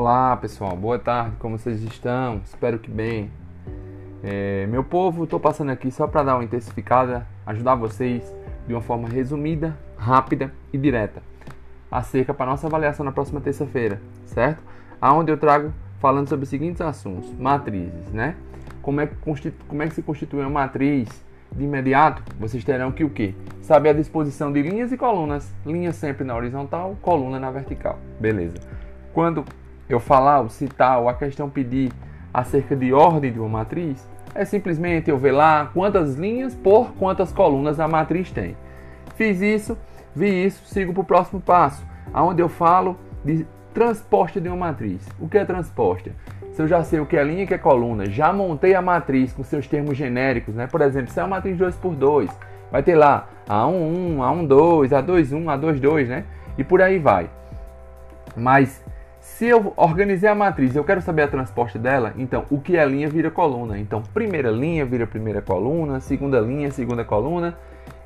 Olá pessoal, boa tarde, como vocês estão? Espero que bem. É, meu povo, estou passando aqui só para dar uma intensificada, ajudar vocês de uma forma resumida, rápida e direta acerca para nossa avaliação na próxima terça-feira, certo? Aonde eu trago falando sobre os seguintes assuntos: matrizes, né? Como é que, como é que se constitui uma matriz? De imediato, vocês terão que o quê? Saber a disposição de linhas e colunas. Linha sempre na horizontal, coluna na vertical. Beleza. Quando eu falar, ou citar, ou a questão pedir acerca de ordem de uma matriz, é simplesmente eu ver lá quantas linhas por quantas colunas a matriz tem. Fiz isso, vi isso, sigo para o próximo passo, aonde eu falo de transposta de uma matriz. O que é transposta? Se eu já sei o que é linha e o que é coluna, já montei a matriz com seus termos genéricos, né? Por exemplo, se é uma matriz 2 por 2, vai ter lá A11, A12, A21, A22, né? E por aí vai. Mas se eu organizei a matriz eu quero saber a transposta dela, então o que é linha vira coluna. Então, primeira linha vira primeira coluna, segunda linha, segunda coluna,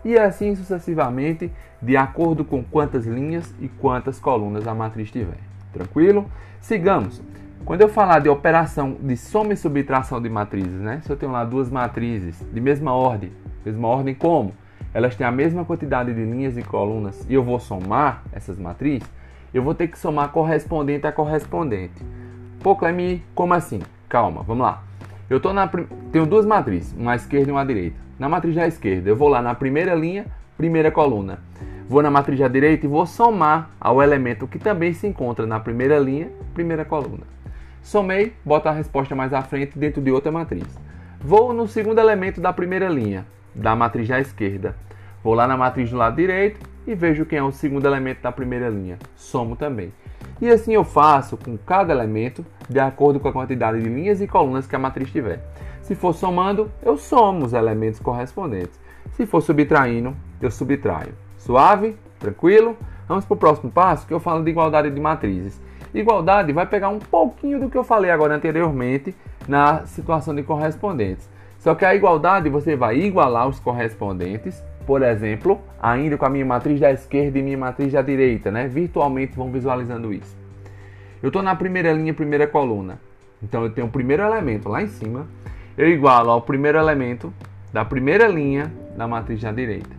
e assim sucessivamente, de acordo com quantas linhas e quantas colunas a matriz tiver. Tranquilo? Sigamos. Quando eu falar de operação de soma e subtração de matrizes, né? Se eu tenho lá duas matrizes de mesma ordem, mesma ordem como? Elas têm a mesma quantidade de linhas e colunas e eu vou somar essas matrizes, eu vou ter que somar correspondente a correspondente. Pô, Clemi, como assim? Calma, vamos lá. Eu tô na tenho duas matrizes, uma à esquerda e uma à direita. Na matriz da esquerda, eu vou lá na primeira linha, primeira coluna. Vou na matriz da direita e vou somar ao elemento que também se encontra na primeira linha, primeira coluna. Somei, boto a resposta mais à frente dentro de outra matriz. Vou no segundo elemento da primeira linha, da matriz da esquerda. Vou lá na matriz do lado direito e vejo quem é o segundo elemento da primeira linha. Somo também. E assim eu faço com cada elemento de acordo com a quantidade de linhas e colunas que a matriz tiver. Se for somando, eu somo os elementos correspondentes. Se for subtraindo, eu subtraio. Suave? Tranquilo? Vamos para o próximo passo que eu falo de igualdade de matrizes. Igualdade vai pegar um pouquinho do que eu falei agora anteriormente na situação de correspondentes. Só que a igualdade você vai igualar os correspondentes por exemplo, ainda com a minha matriz da esquerda e minha matriz da direita, né? Virtualmente vão visualizando isso. Eu estou na primeira linha, primeira coluna. Então eu tenho o primeiro elemento lá em cima. Eu igualo ao primeiro elemento da primeira linha da matriz da direita.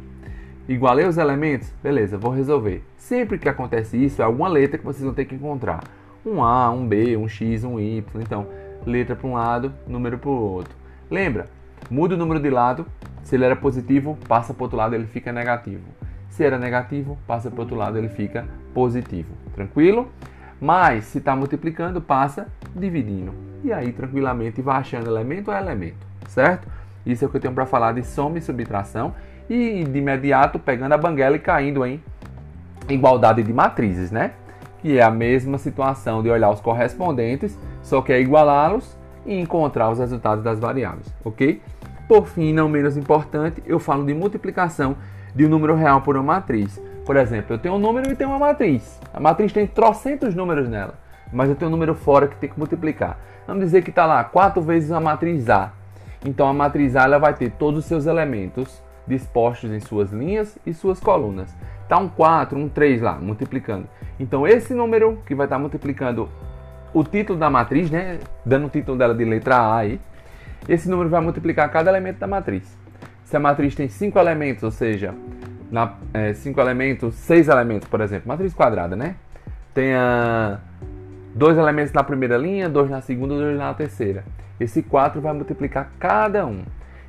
Igualei os elementos? Beleza, vou resolver. Sempre que acontece isso, é alguma letra que vocês vão ter que encontrar. Um A, um B, um X, um Y. Então, letra para um lado, número para o outro. Lembra? Muda o número de lado se ele era positivo, passa para outro lado, ele fica negativo. Se era negativo, passa para outro lado, ele fica positivo. Tranquilo? Mas se está multiplicando, passa dividindo. E aí, tranquilamente, vai achando elemento a elemento. Certo? Isso é o que eu tenho para falar de soma e subtração. E de imediato, pegando a banguela e caindo em igualdade de matrizes, né? Que é a mesma situação de olhar os correspondentes, só que é igualá-los e encontrar os resultados das variáveis, ok? Por fim, não menos importante, eu falo de multiplicação de um número real por uma matriz. Por exemplo, eu tenho um número e tenho uma matriz. A matriz tem trocentos números nela, mas eu tenho um número fora que tem que multiplicar. Vamos dizer que está lá 4 vezes a matriz A. Então a matriz A ela vai ter todos os seus elementos dispostos em suas linhas e suas colunas. Está um 4, um 3 lá, multiplicando. Então esse número que vai estar tá multiplicando o título da matriz, né, dando o título dela de letra A aí, esse número vai multiplicar cada elemento da matriz. Se a matriz tem cinco elementos, ou seja, na, é, cinco elementos, seis elementos, por exemplo, matriz quadrada, né? Tenha dois elementos na primeira linha, dois na segunda, dois na terceira. Esse 4 vai multiplicar cada um.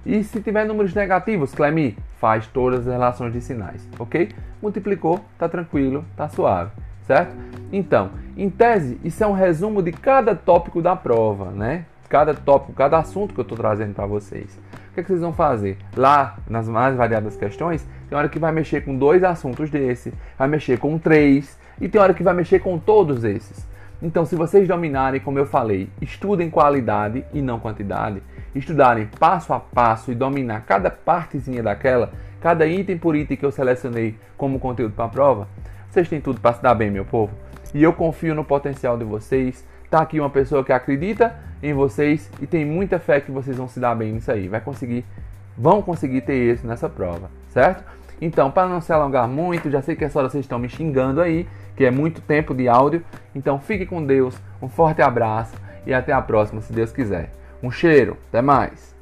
E se tiver números negativos, Clemi, faz todas as relações de sinais, ok? Multiplicou, tá tranquilo, tá suave, certo? Então, em tese, isso é um resumo de cada tópico da prova, né? Cada tópico, cada assunto que eu estou trazendo para vocês. O que, é que, vocês vão fazer? Lá, nas mais variadas questões, tem hora que vai mexer com dois assuntos desse, vai mexer com três, e tem hora que vai mexer com todos esses. Então, se vocês dominarem, como eu falei, estudem qualidade e não quantidade, estudarem passo a passo e dominar cada partezinha daquela, cada item por item que eu selecionei como conteúdo para a prova, vocês têm tudo para se dar bem, meu povo. E eu confio no potencial de vocês. Tá aqui uma pessoa que acredita em vocês e tem muita fé que vocês vão se dar bem nisso aí. Vai conseguir, vão conseguir ter êxito nessa prova, certo? Então, para não se alongar muito, já sei que essa hora vocês estão me xingando aí, que é muito tempo de áudio. Então, fique com Deus, um forte abraço e até a próxima, se Deus quiser. Um cheiro, até mais.